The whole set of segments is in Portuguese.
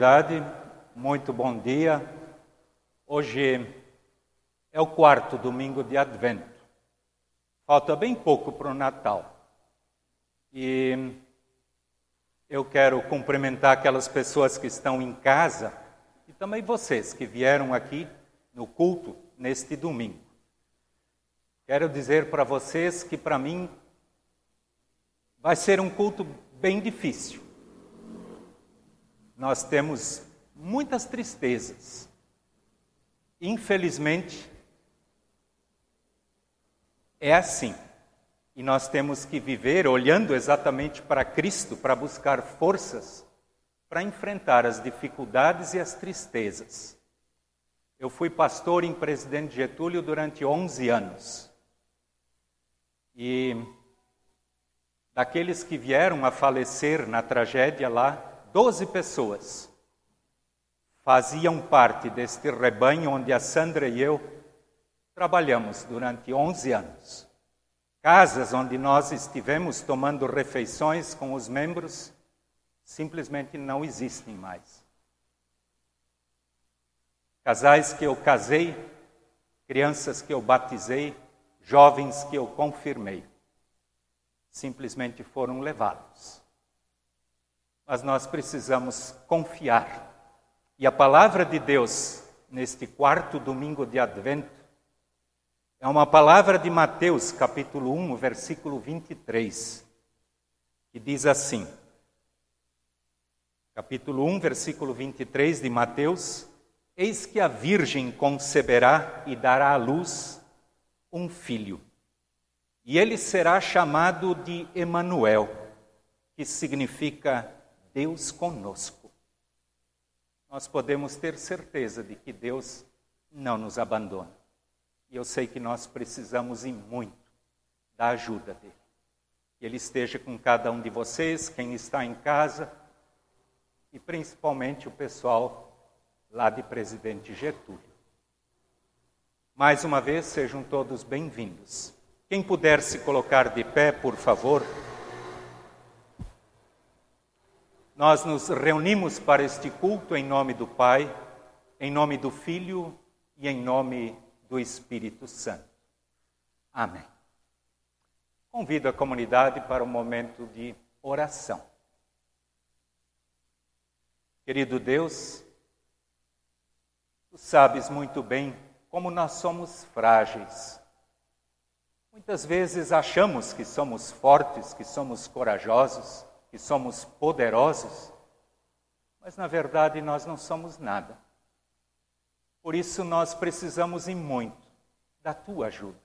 Comunidade, muito bom dia. Hoje é o quarto domingo de Advento. Falta bem pouco para o Natal. E eu quero cumprimentar aquelas pessoas que estão em casa e também vocês que vieram aqui no culto neste domingo. Quero dizer para vocês que para mim vai ser um culto bem difícil nós temos muitas tristezas. Infelizmente, é assim. E nós temos que viver olhando exatamente para Cristo para buscar forças para enfrentar as dificuldades e as tristezas. Eu fui pastor em Presidente Getúlio durante 11 anos. E daqueles que vieram a falecer na tragédia lá, Doze pessoas faziam parte deste rebanho onde a Sandra e eu trabalhamos durante 11 anos. Casas onde nós estivemos tomando refeições com os membros simplesmente não existem mais. Casais que eu casei, crianças que eu batizei, jovens que eu confirmei, simplesmente foram levados mas nós precisamos confiar. E a palavra de Deus, neste quarto domingo de Advento, é uma palavra de Mateus, capítulo 1, versículo 23, que diz assim: capítulo 1, versículo 23 de Mateus: Eis que a Virgem conceberá e dará à luz um filho, e ele será chamado de Emanuel, que significa Deus conosco. Nós podemos ter certeza de que Deus não nos abandona. E eu sei que nós precisamos e muito da ajuda dele. Que ele esteja com cada um de vocês, quem está em casa, e principalmente o pessoal lá de Presidente Getúlio. Mais uma vez, sejam todos bem-vindos. Quem puder se colocar de pé, por favor. Nós nos reunimos para este culto em nome do Pai, em nome do Filho e em nome do Espírito Santo. Amém. Convido a comunidade para um momento de oração. Querido Deus, tu sabes muito bem como nós somos frágeis. Muitas vezes achamos que somos fortes, que somos corajosos, que somos poderosos, mas na verdade nós não somos nada. Por isso nós precisamos e muito da tua ajuda.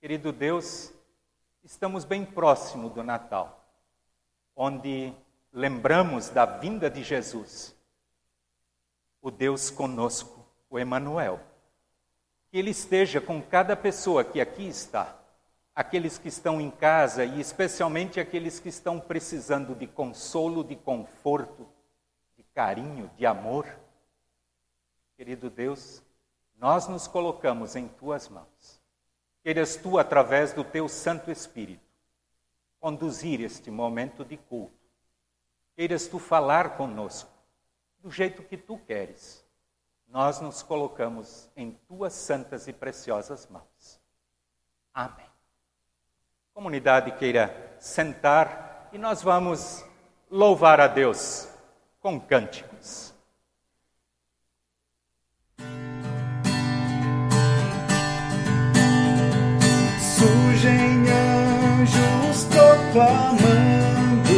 Querido Deus, estamos bem próximo do Natal, onde lembramos da vinda de Jesus, o Deus conosco, o Emanuel. Que ele esteja com cada pessoa que aqui está aqueles que estão em casa e especialmente aqueles que estão precisando de consolo, de conforto, de carinho, de amor. Querido Deus, nós nos colocamos em tuas mãos. Queiras tu, através do teu Santo Espírito, conduzir este momento de culto. Queiras tu falar conosco do jeito que tu queres. Nós nos colocamos em tuas santas e preciosas mãos. Amém comunidade queira sentar e nós vamos louvar a Deus com cânticos. Surgem anjos proclamando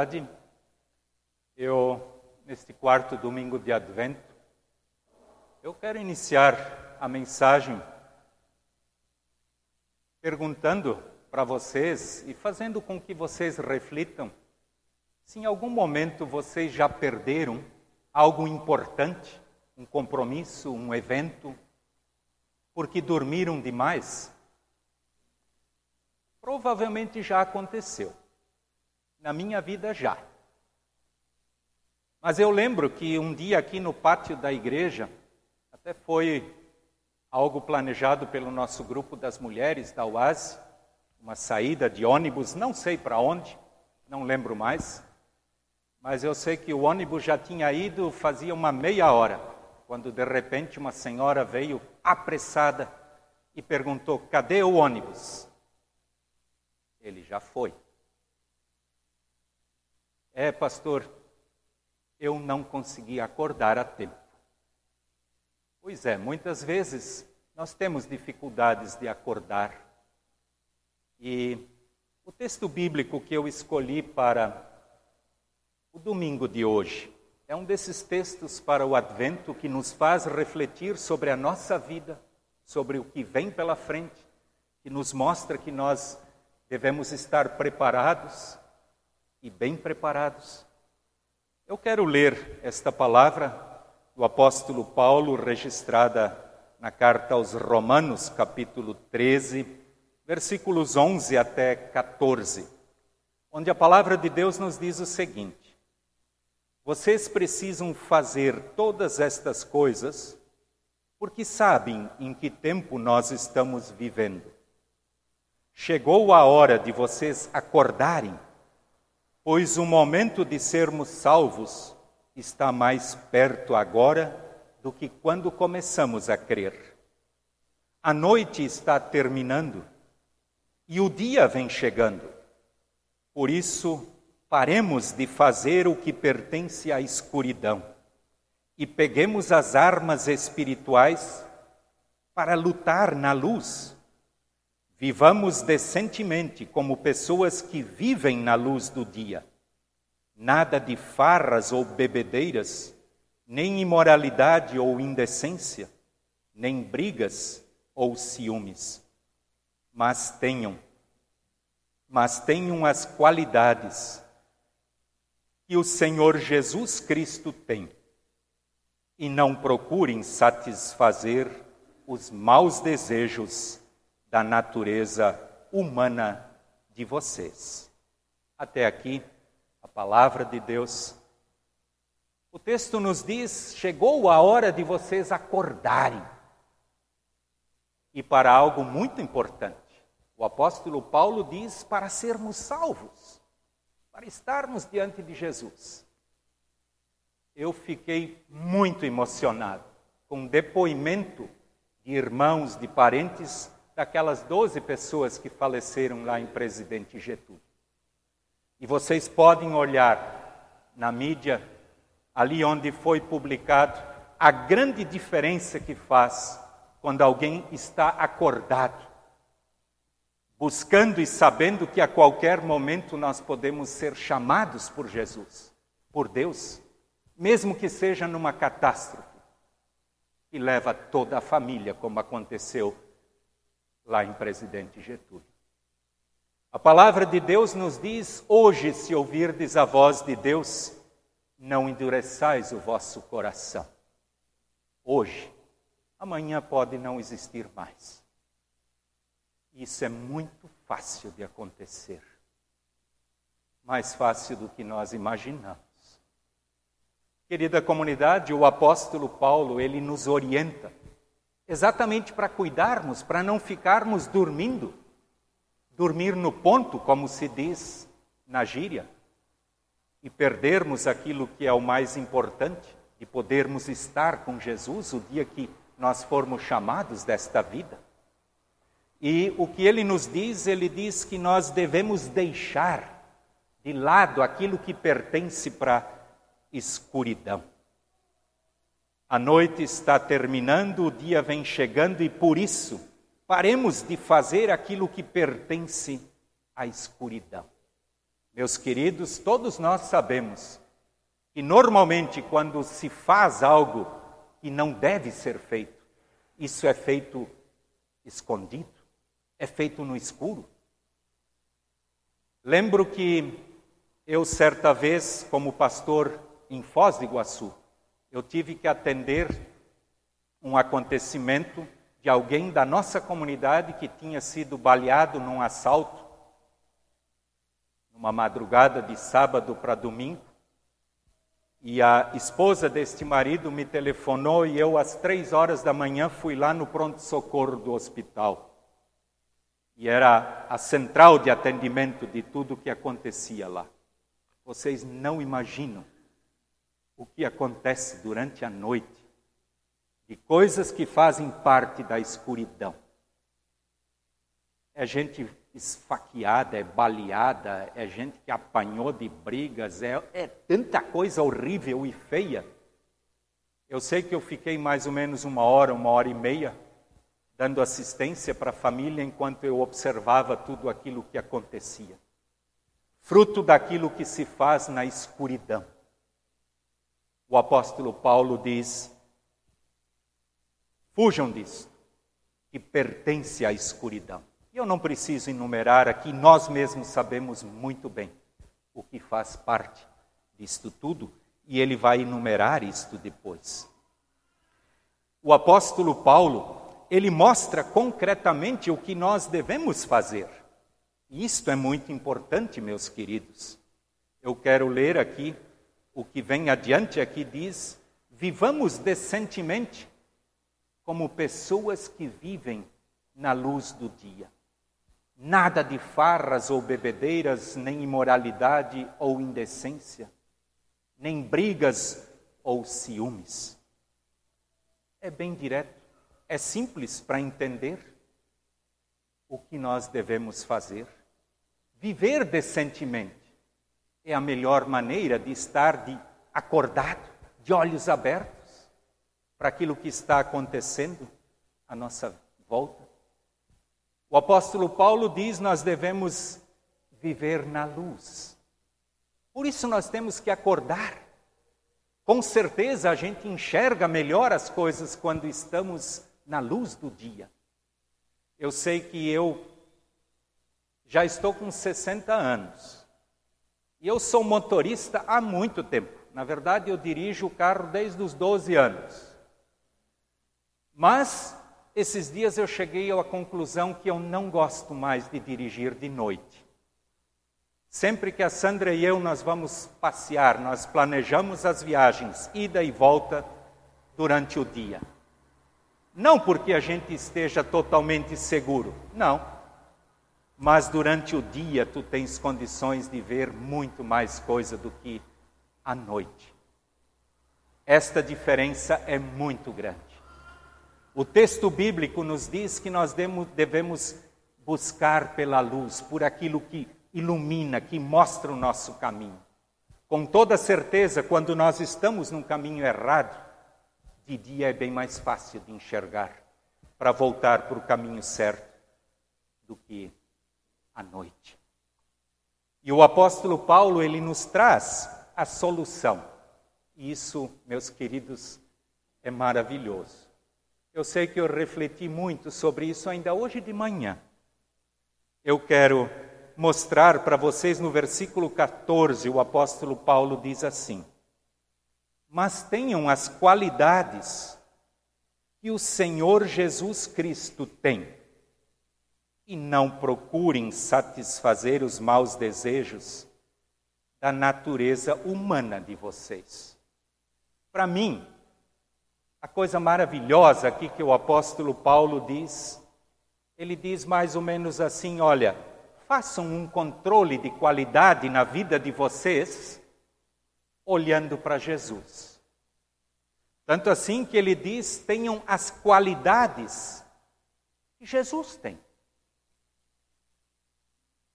comunidade, eu, neste quarto domingo de Advento, eu quero iniciar a mensagem perguntando para vocês e fazendo com que vocês reflitam se em algum momento vocês já perderam algo importante, um compromisso, um evento, porque dormiram demais. Provavelmente já aconteceu. Na minha vida já. Mas eu lembro que um dia aqui no pátio da igreja, até foi algo planejado pelo nosso grupo das mulheres da UASE, uma saída de ônibus, não sei para onde, não lembro mais, mas eu sei que o ônibus já tinha ido fazia uma meia hora, quando de repente uma senhora veio apressada e perguntou: cadê o ônibus? Ele já foi. É, pastor, eu não consegui acordar a tempo. Pois é, muitas vezes nós temos dificuldades de acordar. E o texto bíblico que eu escolhi para o domingo de hoje é um desses textos para o advento que nos faz refletir sobre a nossa vida, sobre o que vem pela frente, que nos mostra que nós devemos estar preparados e bem preparados. Eu quero ler esta palavra do apóstolo Paulo, registrada na carta aos Romanos, capítulo 13, versículos 11 até 14, onde a palavra de Deus nos diz o seguinte: Vocês precisam fazer todas estas coisas porque sabem em que tempo nós estamos vivendo. Chegou a hora de vocês acordarem pois o momento de sermos salvos está mais perto agora do que quando começamos a crer. A noite está terminando e o dia vem chegando. Por isso, paremos de fazer o que pertence à escuridão e peguemos as armas espirituais para lutar na luz. Vivamos decentemente como pessoas que vivem na luz do dia. Nada de farras ou bebedeiras, nem imoralidade ou indecência, nem brigas ou ciúmes. Mas tenham, mas tenham as qualidades que o Senhor Jesus Cristo tem e não procurem satisfazer os maus desejos da natureza humana de vocês. Até aqui, a palavra de Deus. O texto nos diz: chegou a hora de vocês acordarem. E para algo muito importante, o apóstolo Paulo diz: para sermos salvos, para estarmos diante de Jesus eu fiquei muito emocionado com o depoimento de irmãos, de parentes daquelas 12 pessoas que faleceram lá em Presidente Getúlio. E vocês podem olhar na mídia, ali onde foi publicado, a grande diferença que faz quando alguém está acordado, buscando e sabendo que a qualquer momento nós podemos ser chamados por Jesus, por Deus mesmo que seja numa catástrofe, que leva toda a família, como aconteceu lá em Presidente Getúlio. A palavra de Deus nos diz: hoje, se ouvirdes a voz de Deus, não endureçais o vosso coração. Hoje, amanhã pode não existir mais. Isso é muito fácil de acontecer. Mais fácil do que nós imaginamos. Querida comunidade, o apóstolo Paulo, ele nos orienta exatamente para cuidarmos, para não ficarmos dormindo, dormir no ponto, como se diz na gíria, e perdermos aquilo que é o mais importante, de podermos estar com Jesus o dia que nós formos chamados desta vida. E o que ele nos diz, ele diz que nós devemos deixar de lado aquilo que pertence para escuridão. A noite está terminando, o dia vem chegando e por isso paremos de fazer aquilo que pertence à escuridão. Meus queridos, todos nós sabemos que normalmente quando se faz algo que não deve ser feito, isso é feito escondido, é feito no escuro. Lembro que eu certa vez, como pastor em Foz do Iguaçu, eu tive que atender um acontecimento de alguém da nossa comunidade que tinha sido baleado num assalto, numa madrugada de sábado para domingo. E a esposa deste marido me telefonou e eu, às três horas da manhã, fui lá no pronto-socorro do hospital. E era a central de atendimento de tudo o que acontecia lá. Vocês não imaginam o que acontece durante a noite, de coisas que fazem parte da escuridão. É gente esfaqueada, é baleada, é gente que apanhou de brigas, é, é tanta coisa horrível e feia. Eu sei que eu fiquei mais ou menos uma hora, uma hora e meia, dando assistência para a família enquanto eu observava tudo aquilo que acontecia. Fruto daquilo que se faz na escuridão o apóstolo Paulo diz: fujam disso, que pertence à escuridão. Eu não preciso enumerar aqui, nós mesmos sabemos muito bem o que faz parte disto tudo, e ele vai enumerar isto depois. O apóstolo Paulo, ele mostra concretamente o que nós devemos fazer. E isto é muito importante, meus queridos. Eu quero ler aqui o que vem adiante aqui diz: vivamos decentemente como pessoas que vivem na luz do dia. Nada de farras ou bebedeiras, nem imoralidade ou indecência, nem brigas ou ciúmes. É bem direto, é simples para entender o que nós devemos fazer. Viver decentemente é a melhor maneira de estar de acordado, de olhos abertos para aquilo que está acontecendo à nossa volta. O apóstolo Paulo diz: nós devemos viver na luz. Por isso nós temos que acordar. Com certeza a gente enxerga melhor as coisas quando estamos na luz do dia. Eu sei que eu já estou com 60 anos. E eu sou motorista há muito tempo. Na verdade, eu dirijo o carro desde os 12 anos. Mas esses dias eu cheguei à conclusão que eu não gosto mais de dirigir de noite. Sempre que a Sandra e eu nós vamos passear, nós planejamos as viagens, ida e volta durante o dia. Não porque a gente esteja totalmente seguro, não. Mas durante o dia tu tens condições de ver muito mais coisa do que à noite. Esta diferença é muito grande. O texto bíblico nos diz que nós devemos buscar pela luz, por aquilo que ilumina, que mostra o nosso caminho. Com toda certeza, quando nós estamos num caminho errado, de dia é bem mais fácil de enxergar para voltar para o caminho certo do que à noite. E o apóstolo Paulo, ele nos traz a solução. Isso, meus queridos, é maravilhoso. Eu sei que eu refleti muito sobre isso ainda hoje de manhã. Eu quero mostrar para vocês no versículo 14, o apóstolo Paulo diz assim: Mas tenham as qualidades que o Senhor Jesus Cristo tem, e não procurem satisfazer os maus desejos da natureza humana de vocês. Para mim, a coisa maravilhosa aqui que o apóstolo Paulo diz, ele diz mais ou menos assim: olha, façam um controle de qualidade na vida de vocês, olhando para Jesus. Tanto assim que ele diz: tenham as qualidades que Jesus tem.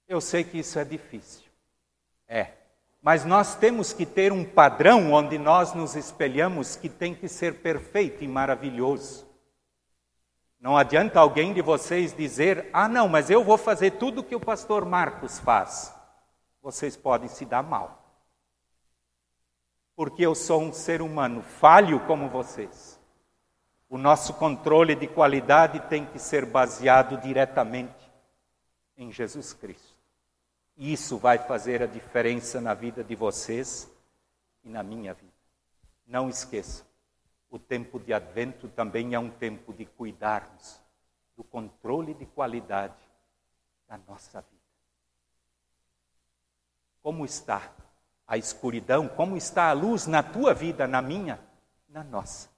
Eu sei que isso é difícil. É. Mas nós temos que ter um padrão onde nós nos espelhamos que tem que ser perfeito e maravilhoso. Não adianta alguém de vocês dizer: ah, não, mas eu vou fazer tudo o que o pastor Marcos faz. Vocês podem se dar mal. Porque eu sou um ser humano falho como vocês. O nosso controle de qualidade tem que ser baseado diretamente em Jesus Cristo. Isso vai fazer a diferença na vida de vocês e na minha vida. Não esqueçam, o tempo de advento também é um tempo de cuidarmos do controle de qualidade da nossa vida. Como está a escuridão? Como está a luz na tua vida, na minha, na nossa?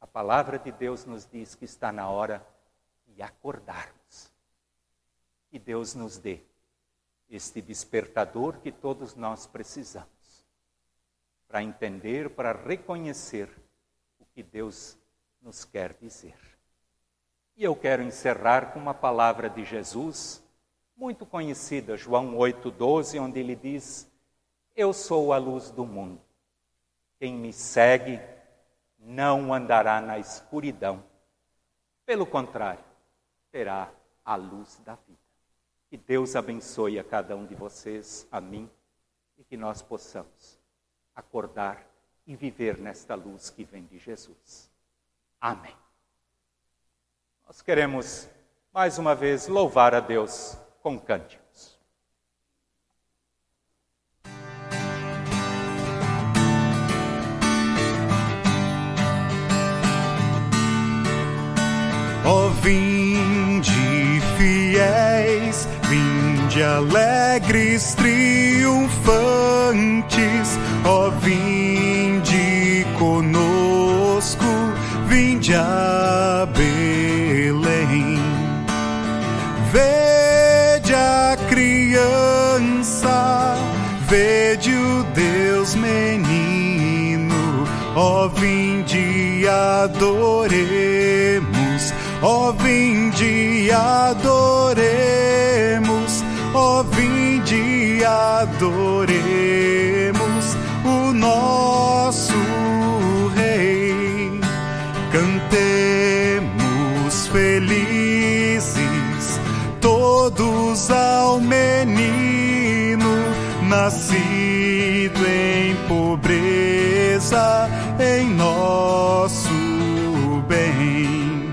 A palavra de Deus nos diz que está na hora de acordarmos. Que Deus nos dê este despertador que todos nós precisamos para entender, para reconhecer o que Deus nos quer dizer. E eu quero encerrar com uma palavra de Jesus, muito conhecida, João 8,12, onde ele diz: Eu sou a luz do mundo. Quem me segue não andará na escuridão. Pelo contrário, terá a luz da vida. Que Deus abençoe a cada um de vocês, a mim, e que nós possamos acordar e viver nesta luz que vem de Jesus. Amém. Nós queremos mais uma vez louvar a Deus com cânticos. Ó Vinde alegres, triunfantes, ó vinde conosco, vinde a Belém. Vede a criança, vede o Deus menino, ó vinde adoremos, ó vinde adoremos adoremos o nosso Rei. Cantemos felizes todos ao menino nascido em pobreza, em nosso bem.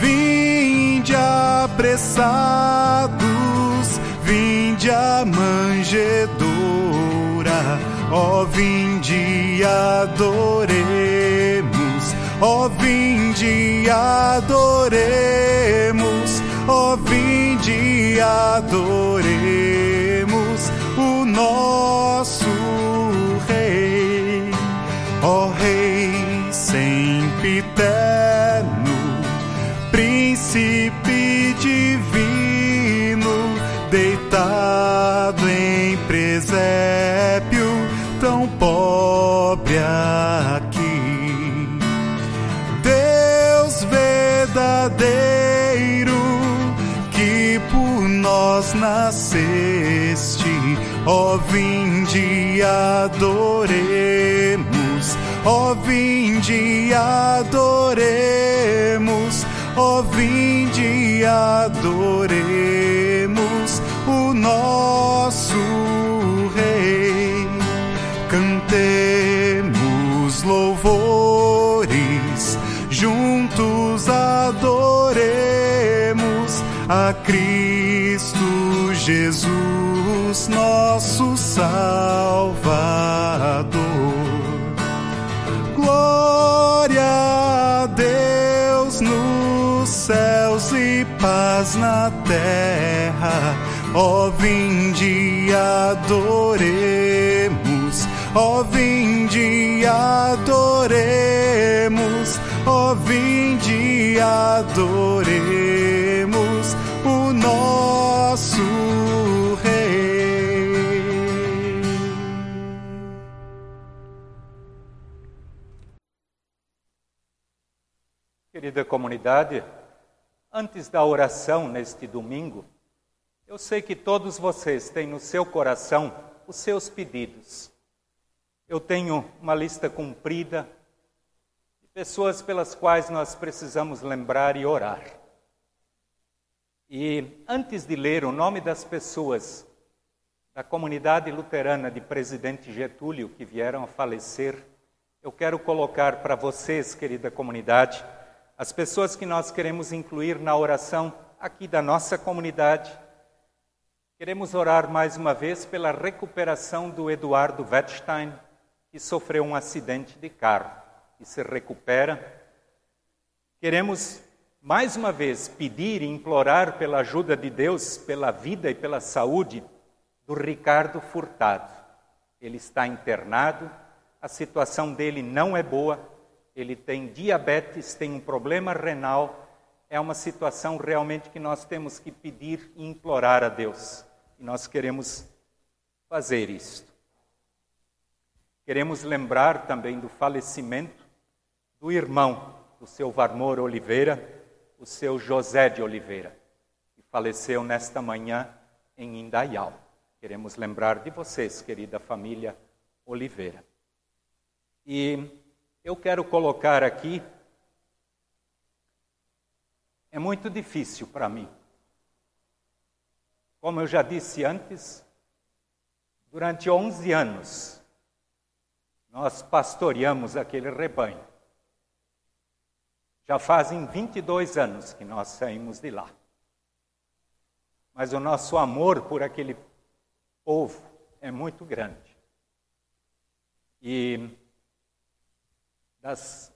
Vinde apressado a manjedoura, ó vinde adoremos, ó vinde adoremos, ó vinde adoremos o nosso Rei, ó Rei sempiterno, nasceste, ó vinde adoremos, ó vinde adoremos, ó vinde adoremos o nosso Rei. Cantemos louvores, juntos adoremos a Cristo Jesus, nosso Salvador. Glória a Deus nos céus e paz na terra. Ó vinde e adoremos, ó vinde e adoremos, ó vinde e adoremos nosso Rei. Querida comunidade, antes da oração neste domingo, eu sei que todos vocês têm no seu coração os seus pedidos. Eu tenho uma lista comprida de pessoas pelas quais nós precisamos lembrar e orar. E antes de ler o nome das pessoas da comunidade luterana de Presidente Getúlio que vieram a falecer, eu quero colocar para vocês, querida comunidade, as pessoas que nós queremos incluir na oração aqui da nossa comunidade. Queremos orar mais uma vez pela recuperação do Eduardo Wettstein, que sofreu um acidente de carro e se recupera. Queremos mais uma vez pedir e implorar pela ajuda de Deus, pela vida e pela saúde do Ricardo Furtado. Ele está internado, a situação dele não é boa, ele tem diabetes, tem um problema renal, é uma situação realmente que nós temos que pedir e implorar a Deus. E nós queremos fazer isto. Queremos lembrar também do falecimento do irmão do seu Varmor Oliveira, o seu José de Oliveira, que faleceu nesta manhã em Indaial. Queremos lembrar de vocês, querida família Oliveira. E eu quero colocar aqui. É muito difícil para mim. Como eu já disse antes, durante 11 anos, nós pastoreamos aquele rebanho. Já fazem 22 anos que nós saímos de lá. Mas o nosso amor por aquele povo é muito grande. E das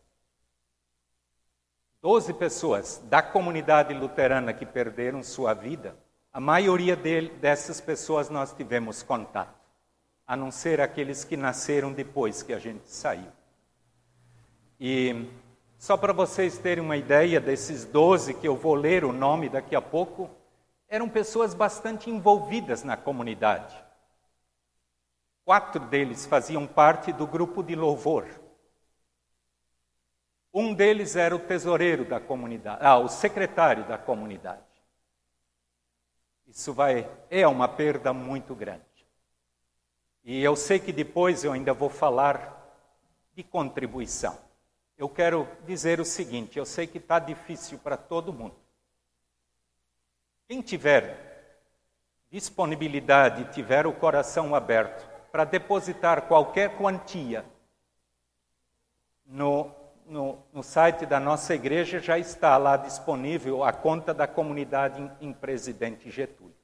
12 pessoas da comunidade luterana que perderam sua vida, a maioria dele, dessas pessoas nós tivemos contato, a não ser aqueles que nasceram depois que a gente saiu. E só para vocês terem uma ideia desses 12 que eu vou ler o nome daqui a pouco, eram pessoas bastante envolvidas na comunidade. Quatro deles faziam parte do grupo de louvor. Um deles era o tesoureiro da comunidade, ah, o secretário da comunidade. Isso vai é uma perda muito grande. E eu sei que depois eu ainda vou falar de contribuição. Eu quero dizer o seguinte: eu sei que está difícil para todo mundo. Quem tiver disponibilidade tiver o coração aberto para depositar qualquer quantia no, no, no, site da nossa igreja, já está lá disponível a conta da comunidade em, em Presidente Getúlio.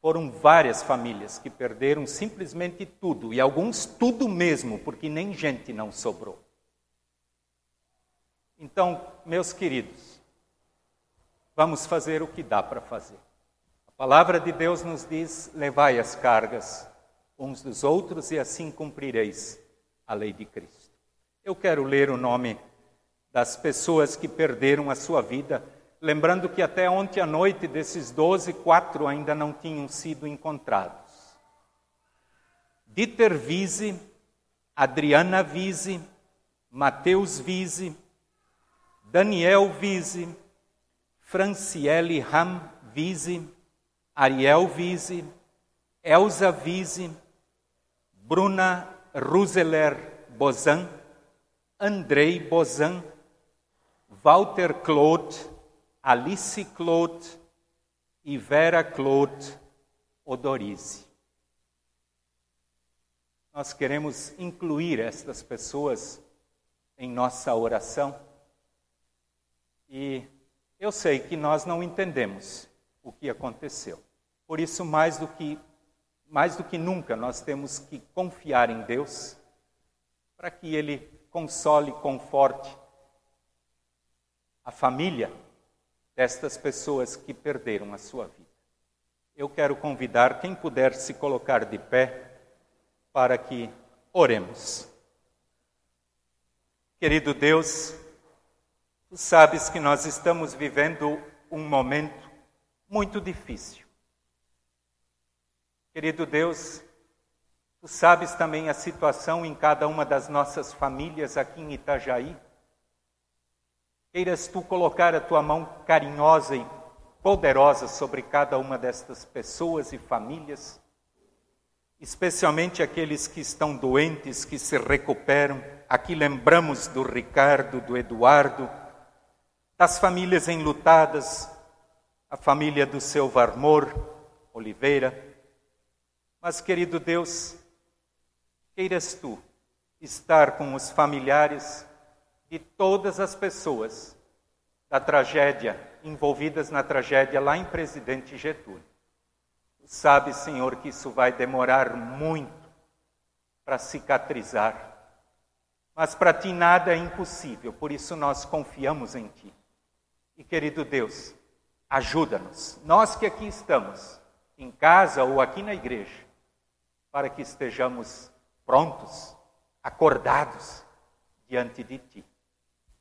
Foram várias famílias que perderam simplesmente tudo, e alguns tudo mesmo, porque nem gente não sobrou. Então, meus queridos, vamos fazer o que dá para fazer. A palavra de Deus nos diz: levai as cargas uns dos outros e assim cumprireis a lei de Cristo. Eu quero ler o nome das pessoas que perderam a sua vida, lembrando que até ontem à noite desses doze, quatro ainda não tinham sido encontrados. Dieter Vise, Adriana Vise, Mateus Vise, Daniel Vise, Franciele Ram Vise, Ariel Vise, Elza Vise, Bruna Ruseler Bozan, Andrei Bozan, Walter Claude, Alice Claude e Vera Claude Odorizzi. Nós queremos incluir estas pessoas em nossa oração e eu sei que nós não entendemos o que aconteceu. Por isso, mais do que mais do que nunca, nós temos que confiar em Deus para que Ele console, conforte a família destas pessoas que perderam a sua vida. Eu quero convidar quem puder se colocar de pé para que oremos. Querido Deus, tu sabes que nós estamos vivendo um momento muito difícil. Querido Deus, tu sabes também a situação em cada uma das nossas famílias aqui em Itajaí. Queiras tu colocar a tua mão carinhosa e poderosa sobre cada uma destas pessoas e famílias, especialmente aqueles que estão doentes, que se recuperam. Aqui lembramos do Ricardo, do Eduardo, das famílias enlutadas, a família do seu Varmor Oliveira. Mas, querido Deus, queiras tu estar com os familiares de todas as pessoas da tragédia, envolvidas na tragédia lá em Presidente Getúlio. Tu sabes, Senhor, que isso vai demorar muito para cicatrizar. Mas para ti nada é impossível, por isso nós confiamos em ti. E querido Deus, Ajuda-nos, nós que aqui estamos, em casa ou aqui na igreja, para que estejamos prontos, acordados diante de Ti.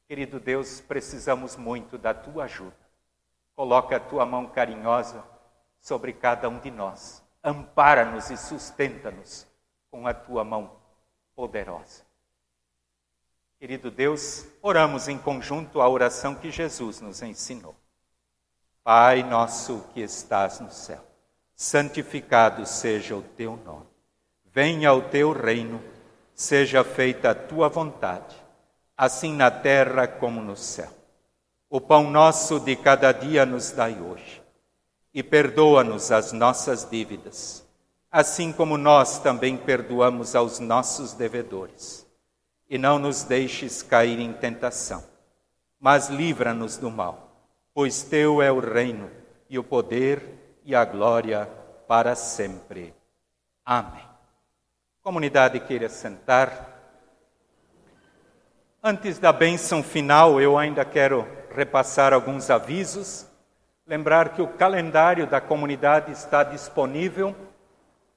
Querido Deus, precisamos muito da Tua ajuda. Coloca a Tua mão carinhosa sobre cada um de nós. Ampara-nos e sustenta-nos com a Tua mão poderosa. Querido Deus, oramos em conjunto a oração que Jesus nos ensinou. Pai nosso que estás no céu, santificado seja o teu nome. Venha o teu reino, seja feita a tua vontade, assim na terra como no céu. O pão nosso de cada dia nos dai hoje, e perdoa-nos as nossas dívidas, assim como nós também perdoamos aos nossos devedores. E não nos deixes cair em tentação, mas livra-nos do mal pois teu é o reino e o poder e a glória para sempre. Amém. Comunidade queira sentar. Antes da bênção final, eu ainda quero repassar alguns avisos. Lembrar que o calendário da comunidade está disponível,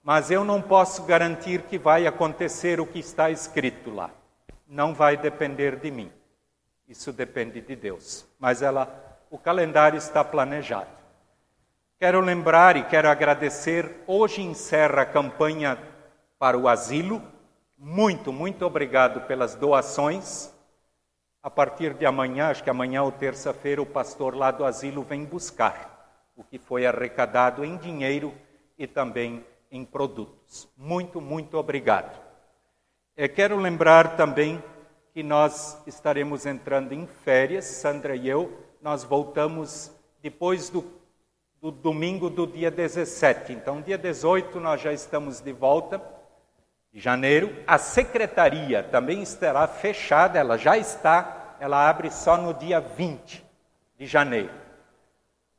mas eu não posso garantir que vai acontecer o que está escrito lá. Não vai depender de mim. Isso depende de Deus. Mas ela o calendário está planejado. Quero lembrar e quero agradecer. Hoje encerra a campanha para o asilo. Muito, muito obrigado pelas doações. A partir de amanhã, acho que amanhã ou terça-feira, o pastor lá do asilo vem buscar o que foi arrecadado em dinheiro e também em produtos. Muito, muito obrigado. Eu quero lembrar também que nós estaremos entrando em férias, Sandra e eu, nós voltamos depois do, do domingo do dia 17. Então, dia 18 nós já estamos de volta de janeiro. A secretaria também estará fechada, ela já está, ela abre só no dia 20 de janeiro.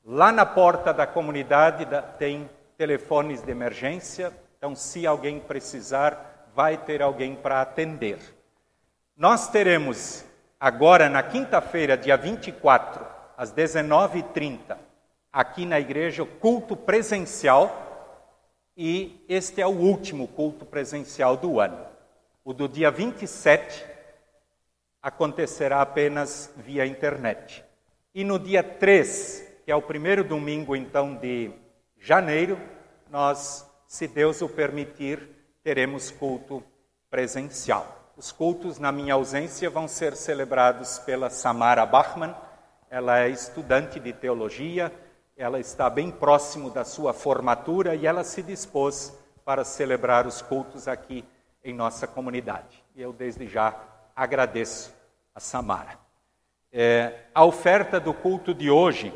Lá na porta da comunidade tem telefones de emergência, então se alguém precisar, vai ter alguém para atender. Nós teremos agora na quinta-feira, dia 24, às 19h30, aqui na igreja, o culto presencial. E este é o último culto presencial do ano. O do dia 27 acontecerá apenas via internet. E no dia 3, que é o primeiro domingo então de janeiro, nós, se Deus o permitir, teremos culto presencial. Os cultos, na minha ausência, vão ser celebrados pela Samara Bachmann. Ela é estudante de teologia, ela está bem próximo da sua formatura e ela se dispôs para celebrar os cultos aqui em nossa comunidade. E eu, desde já, agradeço a Samara. É, a oferta do culto de hoje,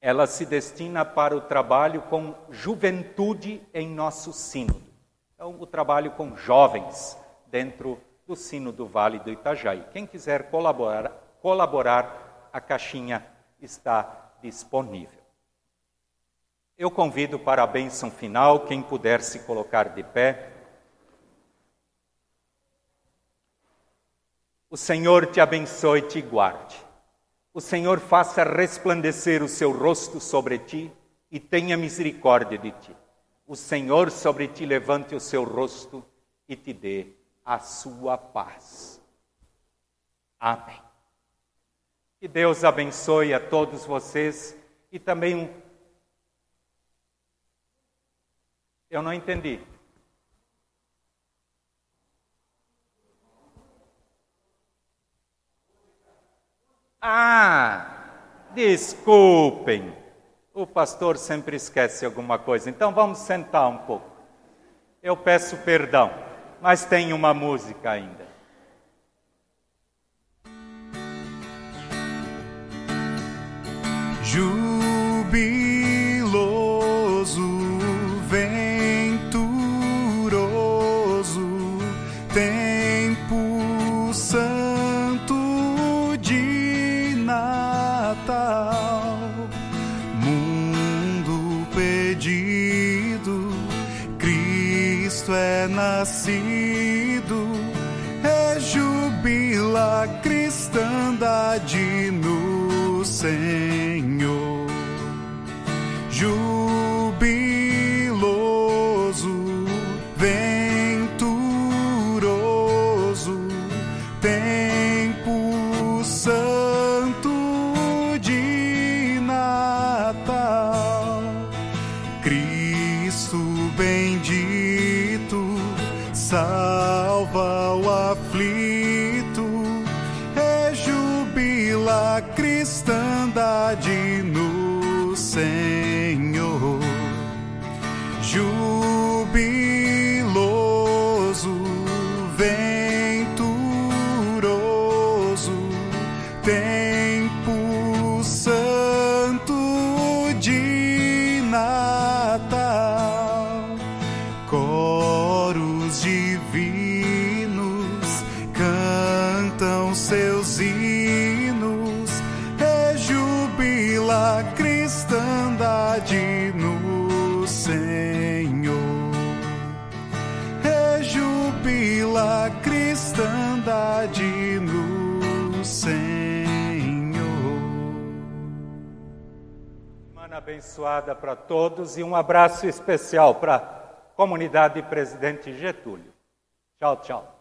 ela se destina para o trabalho com juventude em nosso sínodo. Então, o trabalho com jovens dentro do sino do Vale do Itajaí. Quem quiser colaborar, colaborar a caixinha está disponível. Eu convido para a bênção final, quem puder se colocar de pé. O Senhor te abençoe e te guarde. O Senhor faça resplandecer o seu rosto sobre ti e tenha misericórdia de ti. O Senhor sobre ti levante o seu rosto e te dê a sua paz. Amém. Que Deus abençoe a todos vocês e também. Eu não entendi. Ah, desculpem. O pastor sempre esquece alguma coisa. Então vamos sentar um pouco. Eu peço perdão mas tem uma música ainda. É nascido. cristandade no Senhor. Cristandade no Senhor. Semana abençoada para todos e um abraço especial para a comunidade Presidente Getúlio. Tchau, tchau.